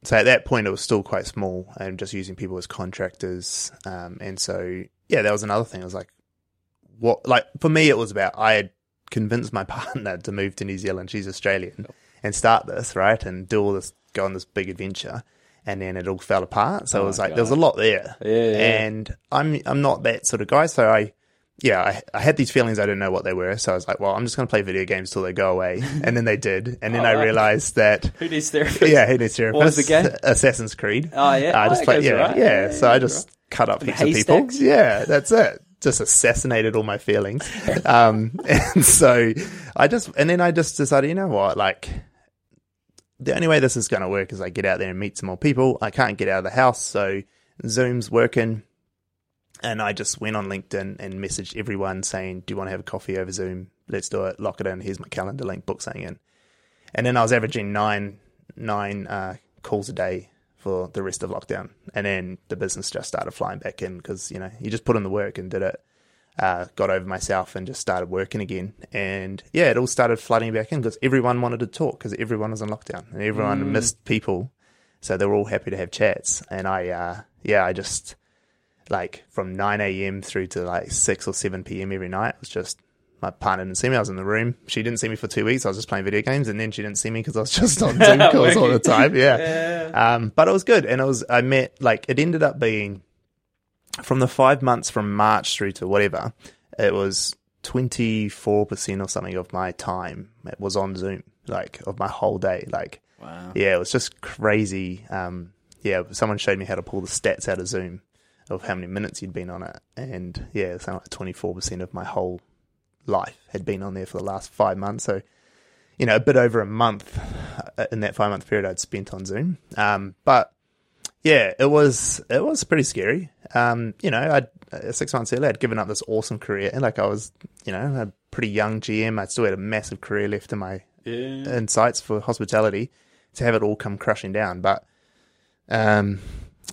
so at that point, it was still quite small and just using people as contractors. Um, and so, yeah, that was another thing. I was like, what, like, for me, it was about, I had convinced my (laughs) partner to move to New Zealand. She's Australian and start this, right? And do all this, go on this big adventure. And then it all fell apart. So Oh it was like, there was a lot there. Yeah, yeah. And I'm, I'm not that sort of guy. So I, yeah, I, I had these feelings I didn't know what they were, so I was like, "Well, I'm just going to play video games till they go away." (laughs) And then they did, and then oh, I Oh, wow. realized that, (laughs) Who needs therapy? yeah, who needs therapy? What was the game? Assassin's Creed. Oh, yeah. I Oh, just that played, yeah, alright. yeah. Yeah, So I yeah, just cut up heaps of people. Yeah, that's it. Just assassinated all my feelings. um, (laughs) and so I just, and then I just decided, you know what, like. The only way this is going to work is I get out there and meet some more people. I can't get out of the house, so Zoom's working. And I just went on LinkedIn and messaged everyone saying, Do you want to have a coffee over Zoom? Let's do it. Lock it in. Here's my calendar link. Book something in. And then I was averaging nine nine uh, calls a day for the rest of lockdown. And then the business just started flying back in because, you know, you just put in the work and did it. Uh, got over myself and just started working again. And yeah, it all started flooding back in because everyone wanted to talk because everyone was in lockdown and everyone missed people. So they were all happy to have chats. And I, uh, yeah, I just, like from 9 a.m. through to like 6 or 7 p.m. every night. It was just my partner didn't see me. I was in the room. She didn't see me for two weeks. I was just playing video games, and then she didn't see me because I was just on (laughs) Zoom calls all the time. (laughs) Yeah. Um, but it was good, and it was I met like it ended up being from the five months from March through to whatever. It was 24 percent or something of my time it was on Zoom, like of my whole day, like. Wow. Yeah, it was just crazy. Um, yeah, someone showed me how to pull the stats out of Zoom of how many minutes you'd been on it, and yeah, something like twenty four percent of my whole life had been on there for the last five months. So, you know, a bit over a month uh, in that five month period I'd spent on Zoom. Um, but yeah, it was it was pretty scary. Um, you know, I'd uh, six months earlier I'd given up this awesome career, and like I was, you know, a pretty young GM. I still had a massive career left in my Yeah. insights for hospitality to have it all come crashing down. But um,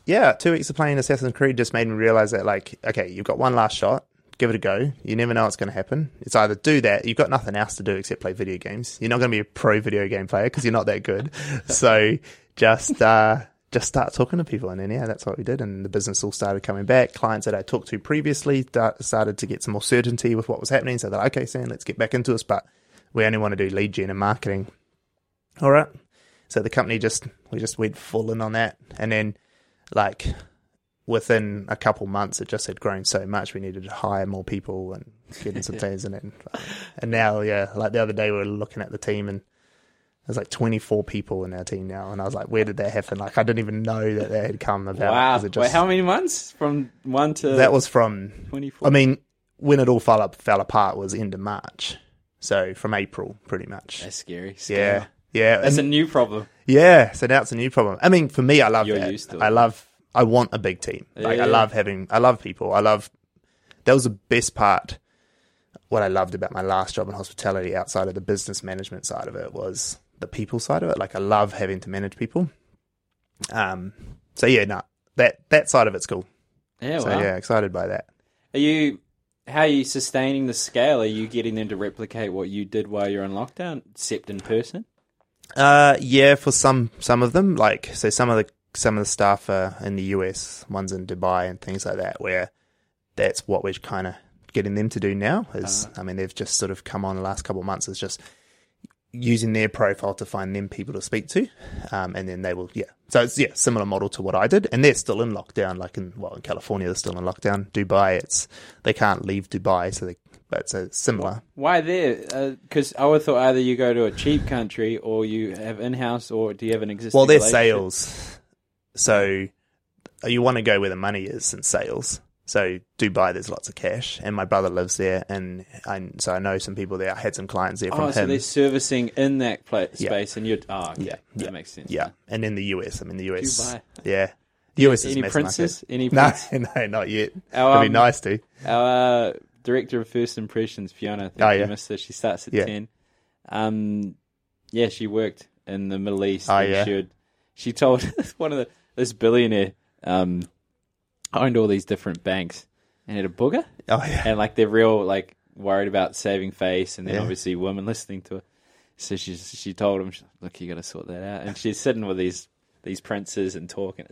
yeah, two weeks of playing Assassin's Creed just made me realize that like, okay, you've got one last shot. Give it a go. You never know what's going to happen. It's either do that. You've got nothing else to do except play video games. You're not going to be a pro video game player because you're not that good. (laughs) so just uh, just start talking to people, and then yeah, that's what we did, and the business all started coming back. Clients that I talked to previously started to get some more certainty with what was happening, so they're like, okay, Sam, let's get back into this, but we only want to do lead gen and marketing. All right, so the company just we just went full in on that, and then like within a couple months, it just had grown so much we needed to hire more people and get in some (laughs) teams in it. and now yeah, like the other day we were looking at the team and there's like 24 people in our team now, and I was like, where did that happen? Like I didn't even know that that had come about. Wow. it Wait, how many months? From one to that was from. 24? I mean, when it all fell up, fell apart was end of March, so from April, pretty much. That's scary. Yeah, Scary. yeah, That's a new problem. yeah. So now it's a new problem. I mean, for me, I love You're that. used to it. I love. I want a big team. Like I love having. I love people. I love. That was the best part. What I loved about my last job in hospitality, outside of the business management side of it, was the people side of it. Like I love having to manage people. Um. So yeah, no, that that side of it's cool. Yeah, so wow. yeah, excited by that. Are you? How are you sustaining the scale? Are you getting them to replicate what you did while you're on lockdown, except in person? Uh, yeah, for some some of them, like so, some of the some of the staff are uh, in the US, one's in Dubai, and things like that, where that's what we're kind of getting them to do now. Is uh-huh. I mean, they've just sort of come on the last couple of months. Is just using their profile to find them people to speak to, um, and then they will, yeah. So it's yeah, similar model to what I did, and they're still in lockdown. Like in well, in California, they're still in lockdown. Dubai, it's they can't leave Dubai, so they but so similar. Why there? Uh, because I would have thought either you go to a cheap country or you have in-house, or do you have an existing? Well, they're sales, so you want to go where the money is in sales. So Dubai, there's lots of cash, and my brother lives there, and I, so I know some people there. I had some clients there from Oh, so him. they're servicing in that pla- Yeah. space, and you're. Oh, okay. Yeah, that yeah, makes sense. yeah, and in the US, I'm in the US. Dubai. Yeah, the US is Any princes? market. Any No, (laughs) no, not yet. Our, It'd be um, nice to. Our uh, director of first impressions, Fiona. I think Oh, you yeah. missed her. She starts at Yeah. ten. Um, yeah, she worked in the Middle East. Oh, yeah. She, would, she told (laughs) one of the this billionaire um, owned all these different banks and had a booger, Oh yeah, and like they're real like worried about saving face, and then Yeah. obviously women listening to her. So she she told him, she's like, "Look, you got to sort that out." And she's sitting with these these princes and talking.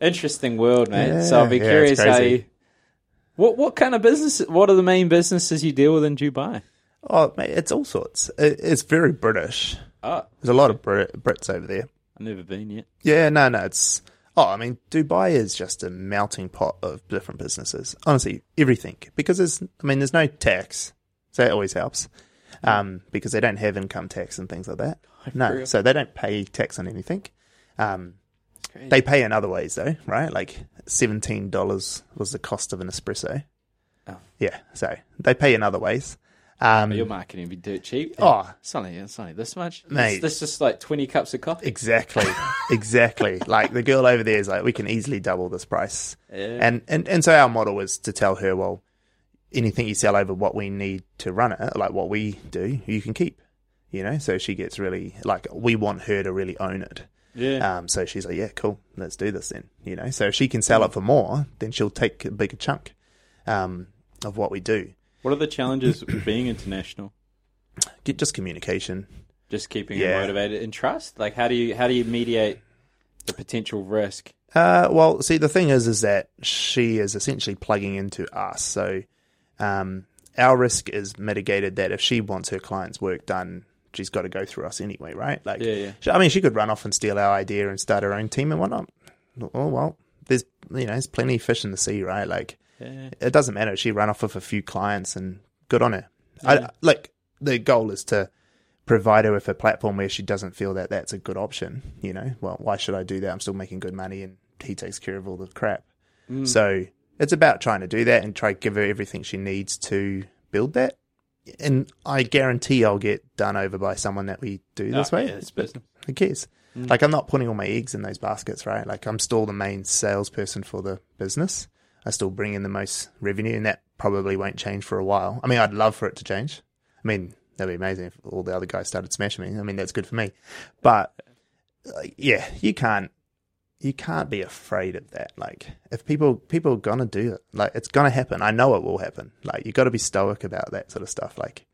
Interesting world, mate. so I'll be Yeah, yeah, curious how crazy. you. What what kind of business? What are the main businesses you deal with in Dubai? oh mate, it's all sorts. It, it's very British. Oh, There's a lot of Brit- Brits over there. I've never been yet. Yeah, no, no. It's oh, I mean, Dubai is just a melting pot of different businesses. Honestly, everything because there's, I mean, there's no tax, so it always helps. Um, because they don't have income tax and things like that. No, so they don't pay tax on anything. Um, they pay in other ways though, right? Like seventeen dollars was the cost of an espresso. Oh. Yeah, so they pay in other ways. Um, Your marketing would be dirt cheap. Oh. it's only it's only this much, Mate. This just like twenty cups of coffee. Exactly, (laughs) exactly. like the girl over there is like, we can easily double this price. Yeah. And, and and so our model is to tell her, well, anything you sell over what we need to run it, like what we do, you can keep. You know, so she gets really like we want her to really own it. yeah. Um, so she's like, yeah, cool, let's do this then. You know, so if she can sell it for more, then she'll take a bigger chunk um, of what we do. What are the challenges with (coughs) being international? Get just communication. Just keeping Yeah. her motivated and trust. Like, how do you how do you mediate the potential risk? Uh, well, see, the thing is, is that she is essentially plugging into us. So, um, our risk is mitigated that if she wants her client's work done, she's got to go through us anyway, right? Like, Yeah, yeah. she- I mean, she could run off and steal our idea and start her own team and whatnot. Oh well, there's you know, there's plenty of fish in the sea, right? Like, Yeah. it doesn't matter. She ran off with a few clients and good on her. Yeah. I, like the goal is to provide her with a platform where she doesn't feel that that's a good option. You know, well, why should I do that? I'm still making good money and he takes care of all the crap. Mm. So it's about trying to do that and try to give her everything she needs to build that. And I guarantee I'll get done over by someone that we do this Oh, way. yeah, it's business. Who cares? Mm. Like I'm not putting all my eggs in those baskets, right? Like I'm still the main salesperson for the business. I still bring in the most revenue, and that probably won't change for a while. I mean, I'd love for it to change. I mean, that'd be amazing if all the other guys started smashing me. I mean, that's good for me. But like, yeah, you can't you can't be afraid of that. Like if people people are gonna do it, like it's gonna happen. I know it will happen. Like you got to be stoic about that sort of stuff. Like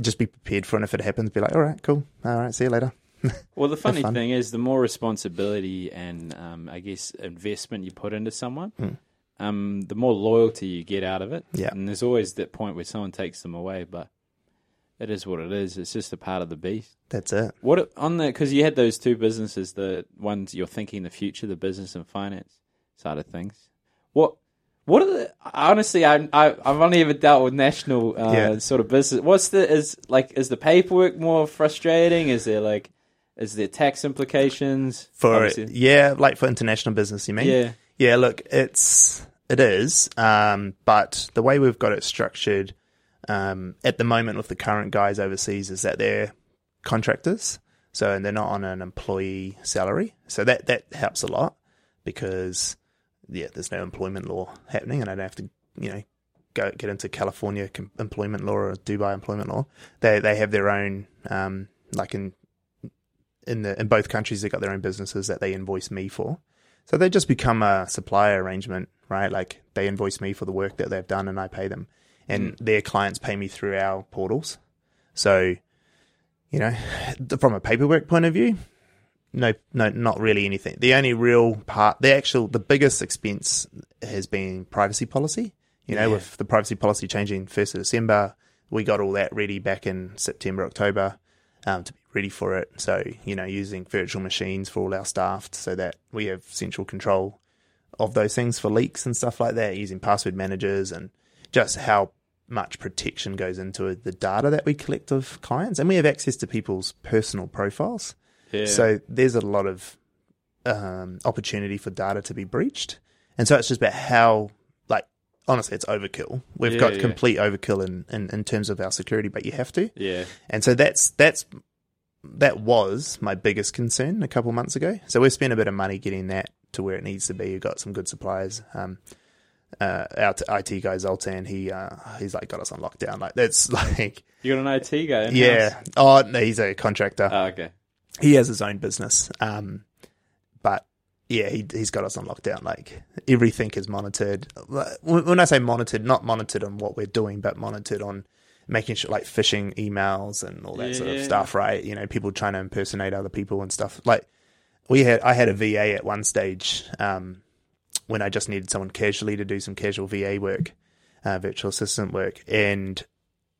just be prepared for it. And if it happens, be like, all right, cool, all right, see you later. (laughs) Well, the funny fun. thing is, the more responsibility and um, I guess investment you put into someone, um, the more loyalty you get out of it. Yeah. And there's always that point where someone takes them away, but it is what it is. It's just a part of the beast. That's it. What on the because you had those two businesses, the ones you're thinking the future, the business and finance side of things. What what are the honestly? I, I I've only ever dealt with national uh, Yeah. sort of business. What's the is like is the paperwork more frustrating? Is there like is there tax implications For Obviously. yeah, like for international business, you mean? Yeah. Yeah, look, it's it is, um, but the way we've got it structured um, at the moment with the current guys overseas is that they're contractors, so and they're not on an employee salary, so that that helps a lot because yeah, there's no employment law happening, and I don't have to you know go get into California employment law or Dubai employment law. They they have their own um, like in in the in both countries they've got their own businesses that they invoice me for. So they just become a supplier arrangement, right? Like they invoice me for the work that they've done and I pay them. And mm. their clients pay me through our portals. So, you know, from a paperwork point of view, no, no, not really anything. The only real part, the actual, the biggest expense has been privacy policy. You know, Yeah. with the privacy policy changing 1st of December, we got all that ready back in September, October um, to be ready for it. So, you know, using virtual machines for all our staff so that we have central control of those things for leaks and stuff like that, using password managers and just how much protection goes into the data that we collect of clients. And we have access to people's personal profiles. Yeah. So there's a lot of um, opportunity for data to be breached. And so it's just about how, honestly, it's overkill. We've Yeah, got yeah. complete overkill in, in, in terms of our security, but you have to. yeah. And so that's that's that was my biggest concern a couple months ago. So we've spent a bit of money getting that to where it needs to be. We've got some good suppliers. Um, uh, our t- IT guy Zoltan, he uh, he's like got us on lockdown. Like that's (laughs) like You got an IT guy. yeah. Oh no, he's a contractor. Oh, okay. he has his own business. Um, yeah, he he's got us on lockdown. Like everything is monitored. When I say monitored, not monitored on what we're doing, but monitored on making sure like phishing emails and all that sort of Yeah. stuff. Right? You know, people trying to impersonate other people and stuff. Like we had, I had a VA at one stage um, when I just needed someone casually to do some casual VA work, uh, virtual assistant work, and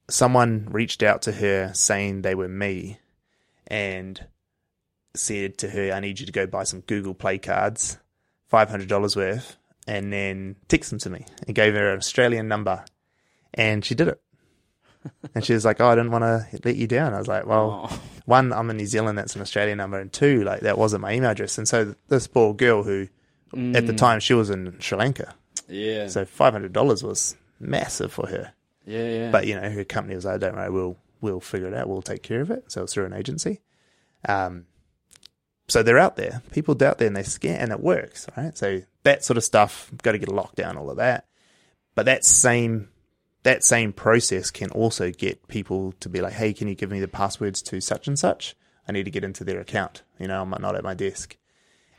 someone reached out to her saying they were me, and said to her, I need you to go buy some Google Play cards, $500 worth, and then text them to me. And gave her an Australian number. And she did it. (laughs) And she was like, Oh, I didn't want to let you down. I was like, Well, Oh. one, I'm in New Zealand, that's an Australian number. And two, like, that wasn't my email address. And so this poor girl who, at the time, she was in Sri Lanka. Yeah. So $500 was massive for her. yeah. Yeah. But you know, her company was like, "Don't worry, we'll we'll figure it out. We'll take care of it." So it's through an agency. Um, so they're out there. People out there and they scan, and it works, right? So that sort of stuff, got to get a lockdown, all of that. But that same that same process can also get people to be like, "Hey, can you give me the passwords to such and such? I need to get into their account. You know, I'm not at my desk."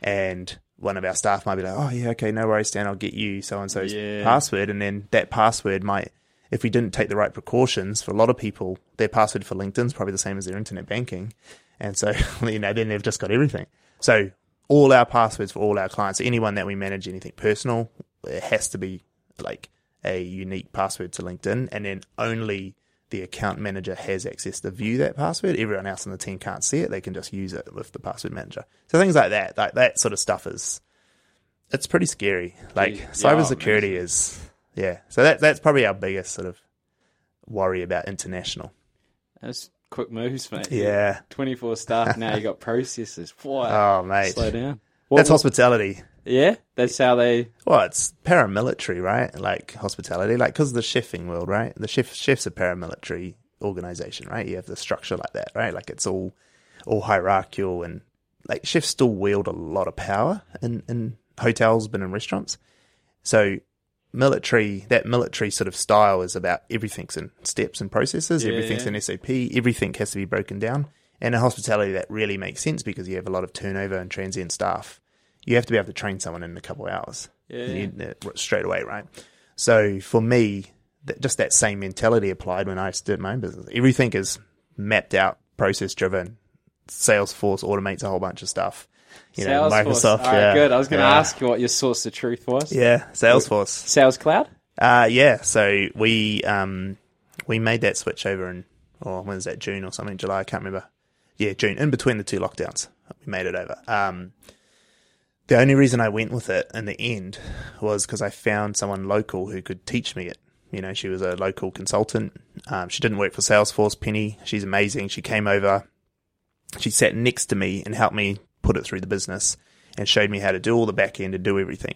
And one of our staff might be like, "Oh yeah, okay, no worries, Dan. I'll get you so and so's Yeah. password." And then that password might, if we didn't take the right precautions, for a lot of people, their password for LinkedIn's probably the same as their internet banking, and so you know then they've just got everything. So all our passwords for all our clients, anyone that we manage anything personal, it has to be like a unique password to LinkedIn, and then only the account manager has access to view that password. Everyone else on the team can't see it; they can just use it with the password manager. So things like that, like that sort of stuff is, it's pretty scary. Like Yeah, cybersecurity is, yeah. So that that's probably our biggest sort of worry about international. That's quick moves, mate. Yeah. 24 staff now. You got processes. (laughs) Wow. Oh mate, Slow down. that's What- hospitality. Yeah. That's how they. Well, it's paramilitary, right? Like hospitality, like because the chefing world, right? The chef chef's a paramilitary organization, right? You have the structure like that, right? Like it's all all hierarchical and like chefs still wield a lot of power in in hotels, but in restaurants. So military, that military sort of style is about everything's in steps and processes. Yeah, everything's yeah. in SOP. Everything has to be broken down. And in hospitality, that really makes sense because you have a lot of turnover and transient staff. You have to be able to train someone in a couple of hours Yeah. you straight away, right? So for me, that, just that same mentality applied when I started my own business. Everything is mapped out, process driven, Salesforce automates a whole bunch of stuff. You know, Salesforce. Microsoft. All right, yeah, good. I was going to yeah. ask you what your source of truth was. Yeah, Salesforce. Sales Cloud. Uh, yeah. So we um we made that switch over in or when was that June or something July I can't remember. Yeah, June in between the two lockdowns we made it over. Um, the only reason I went with it in the end was because I found someone local who could teach me it. You know, she was a local consultant. Um, she didn't work for Salesforce. Penny, she's amazing. She came over. She sat next to me and helped me put it through the business and showed me how to do all the back end and do everything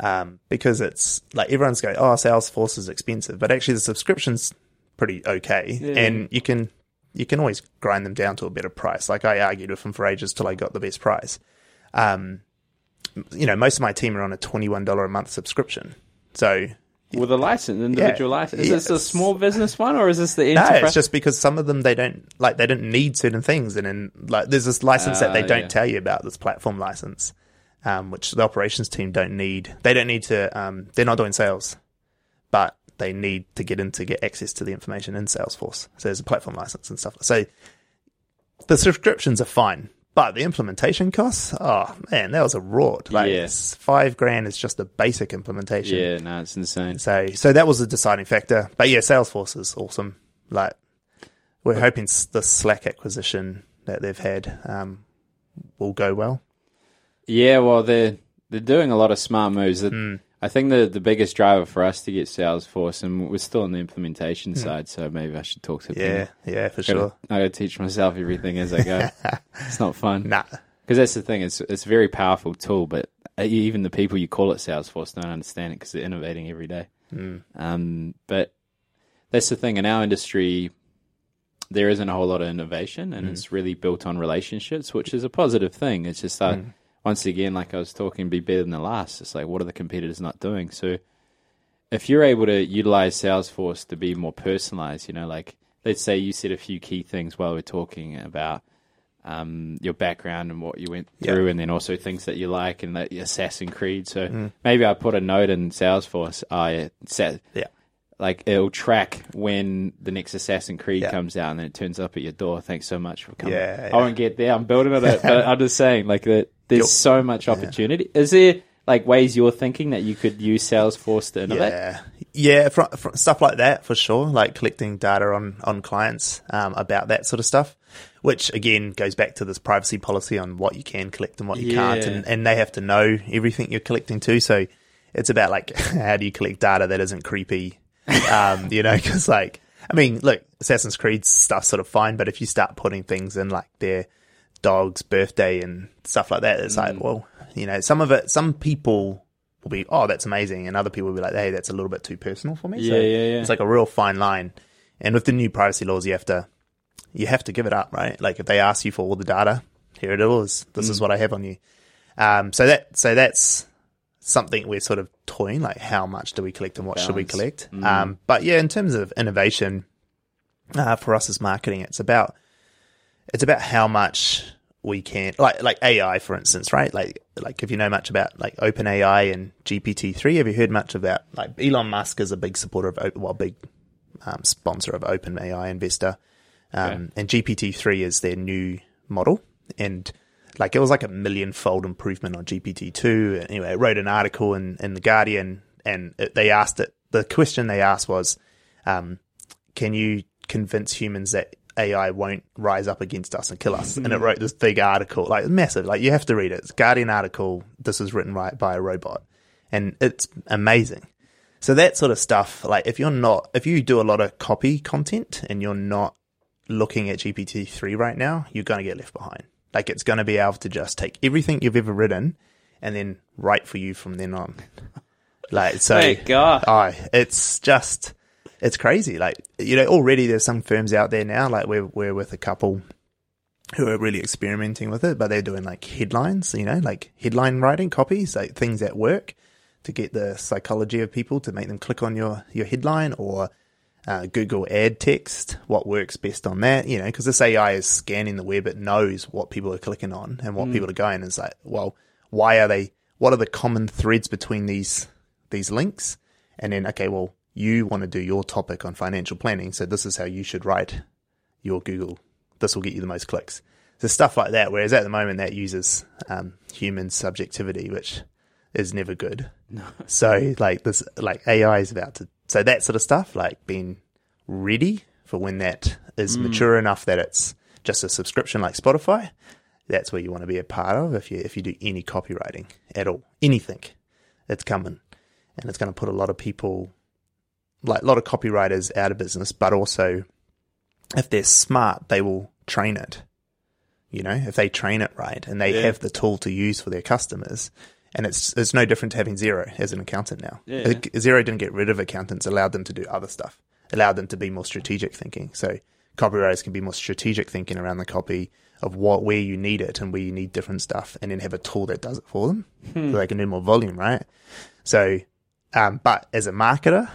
um, because it's like everyone's going, oh, Salesforce is expensive, but actually the subscription's pretty okay, Yeah. and you can you can always grind them down to a better price. Like I argued with them for ages till I got the best price. Um, you know, most of my team are on a twenty one dollar a month subscription, so With a license, individual Yeah. license. Is this a small business one or is this the no, enterprise? it's just because some of them they don't like they don't need certain things, and then like there's this license that they Ah, don't yeah. tell you about this platform license, um, which the operations team don't need. They don't need to. Um, they're not doing sales, but they need to get in to get access to the information in Salesforce. So there's a platform license and stuff. So the subscriptions are fine, but the implementation costs, oh man, that was a rort. Like Yeah. five grand is just the basic implementation. yeah, no, it's insane. So, so that was the deciding factor. But yeah, Salesforce is awesome. Like, we're hoping the Slack acquisition that they've had um, will go well. Yeah, well, they're they're doing a lot of smart moves. That- Hmm. I think the the biggest driver for us to get Salesforce, and we're still on the Hmm. implementation side, so maybe I should talk to Yeah, them. yeah, for Gotta- sure. I got to teach myself everything as I go. (laughs) it's not fun. Nah, Because that's the thing. It's it's a very powerful tool, but uh, even the people you call it Salesforce don't understand it because they're innovating every day. Um, but that's the thing in our industry. There isn't a whole lot of innovation, and it's really built on relationships, which is a positive thing. It's just that once again, like I was talking, be better than the last. It's like what are the competitors not doing? So if you're able to utilize Salesforce to be more personalized, you know, like let's say you said a few key things while we're talking about um, your background and what you went Yeah. through, and then also things that you like and that Assassin's Creed. So Mm. maybe I put a note in Salesforce. I said, yeah, like it'll track when the next Assassin's Creed Yeah. comes out, and then it turns up at your door. Thanks so much for coming. Yeah, I won't get there. I'm building it, but (laughs) I'm just saying, like that. There's so much opportunity. Is there like ways you're thinking that you could use Salesforce to innovate? yeah, yeah. For, for stuff like that, for sure. Like collecting data on on clients um, about that sort of stuff, which again goes back to this privacy policy on what you can collect and what you can't, and, and they have to know everything you're collecting too. So it's about like (laughs) how do you collect data that isn't creepy, um, you know? Because like, I mean, look, Assassin's Creed stuff sort of fine, but if you start putting things in like their dog's birthday and stuff like that, it's Mm. like, well, you know, some of it, some people will be, oh, that's amazing, and other people will be like, hey, that's a little bit too personal for me. Yeah, yeah, yeah. It's like a real fine line, and with the new privacy laws, you have to, you have to give it up, right? Like if they ask you for all the data, here it is. This Mm. is what I have on you. Um, so that, so that's something we're sort of toying, like how much do we collect and what should we Balance. collect? Um, but yeah, in terms of innovation, uh, for us as marketing, it's about it's about how much we can like like AI for instance, right? Like like if you know much about like OpenAI and GPT three, have you heard much about like Elon Musk is a big supporter of Open- well big um, sponsor of OpenAI investor, um, Okay. and GPT three is their new model, and like it was like a million fold improvement on GPT two. Anyway, I wrote an article in in the Guardian, and it, they asked it. The question they asked was, um, "Can you convince humans that AI won't rise up against us and kill us?" and it hmm. wrote this big article, like massive. Like you have to read it. It's Guardian article. This is written right by a robot, and it's amazing. So that sort of stuff, like if you're not, if you do a lot of copy content and you're not looking at GPT three right now, you're going to get left behind. Like it's going to be able to just take everything you've ever written and then write for you from then on. (laughs) Like so, God. oh, it's just it's crazy. Like you know, already there's some firms out there now. Like we're we're with a couple who are really experimenting with it, but they're doing like headlines. You know, like headline writing copies, like things that work to get the psychology of people to make them click on your your headline or uh, Google ad text, what works best on that, you know, because this AI is scanning the web, it knows what people are clicking on and what people are going. It's like, well, why are they? What are the common threads between these these links? And then, okay, well, you want to do your topic on financial planning, so this is how you should write your Google. This will get you the most clicks. So stuff like that. Whereas at the moment that uses um, human subjectivity, which is never good. No. So like this, like AI is about to. So that sort of stuff, like being ready for when that is mature enough that it's just a subscription like Spotify. That's where you want to be a part of if you if you do any copywriting at all, anything, it's coming, and it's going to put a lot of people, like a lot of copywriters, out of business. But also, if they're smart, they will train it. You know, if they train it right and they Yeah. have the tool to use for their customers, and it's it's no different to having Xero as an accountant now. Yeah. Xero didn't get rid of accountants, allowed them to do other stuff, allowed them to be more strategic thinking. So copywriters can be more strategic thinking around the copy of what where you need it and where you need different stuff, and then have a tool that does it for them, so they can do more volume, right? So, um, but as a marketer,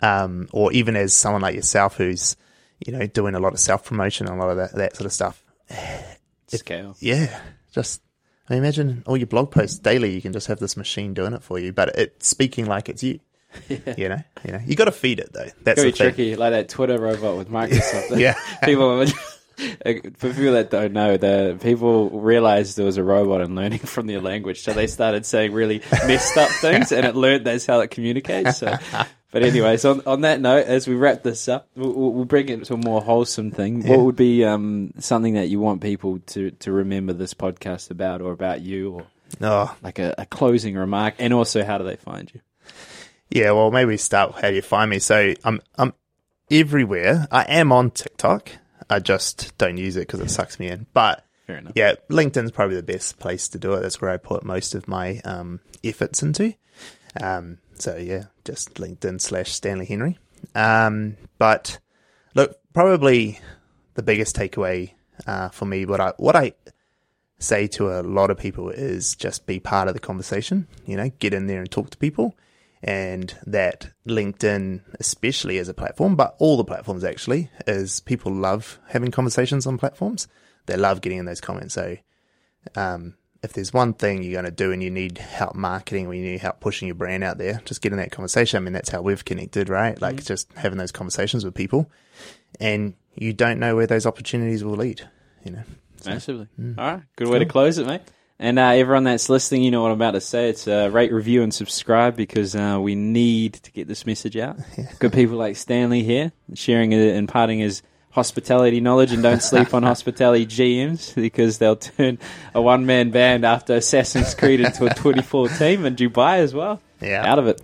um, or even as someone like yourself who's you know doing a lot of self promotion and a lot of that, that sort of stuff, (sighs) Scale. yeah, just I mean, imagine all your blog posts daily. You can just have this machine doing it for you, but it's speaking like it's you. (laughs) You know, you know, you got to feed it though. That's Very tricky, like that Twitter robot with Microsoft. (laughs) Yeah. (laughs) people. For people that don't know, the people realized there was a robot and learning from their language, so they started saying really messed up things, and it learned that's how it communicates. So, but anyways, on on that note, as we wrap this up, we'll, we'll bring it to a more wholesome thing. What would be um, something that you want people to to remember this podcast about, or about you, or Oh, like a, a closing remark, and also how do they find you? yeah. Well, maybe start. with How do you find me? So I'm I'm everywhere. I am on TikTok. I just don't use it because it sucks me in. But yeah, LinkedIn's probably the best place to do it. That's where I put most of my um, efforts into. Um, so yeah, just LinkedIn slash Stanley Henry. Um, but look, probably the biggest takeaway uh, for me, what I what I say to a lot of people is just be part of the conversation. You know, get in there and talk to people. And that LinkedIn, especially as a platform, but all the platforms actually, is people love having conversations on platforms. They love getting in those comments. So, um, if there's one thing you're going to do and you need help marketing or you need help pushing your brand out there, just get in that conversation. I mean, that's how we've connected, right? Like just having those conversations with people and you don't know where those opportunities will lead, you know? Massively. All right. Good way to close it, mate. And uh, everyone that's listening, you know what I'm about to say. It's uh, rate, review, and subscribe because uh, we need to get this message out. (laughs) Good people like Stanley here sharing it and imparting his hospitality knowledge and don't sleep on (laughs) hospitality GMs because they'll turn a one man band after Assassin's Creed into a (laughs) 24 team in Dubai as well. Yeah. Out of it.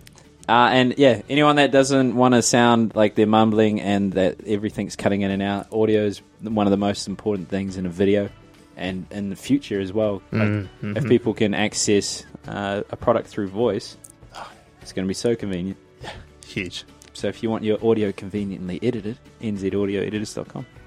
Uh, and yeah, anyone that doesn't want to sound like they're mumbling and that everything's cutting in and out, audio is one of the most important things in a video and in the future as well. Like, If people can access uh, a product through voice, it's going to be so convenient. Huge. So if you want your audio conveniently edited, nzaudioeditors.com.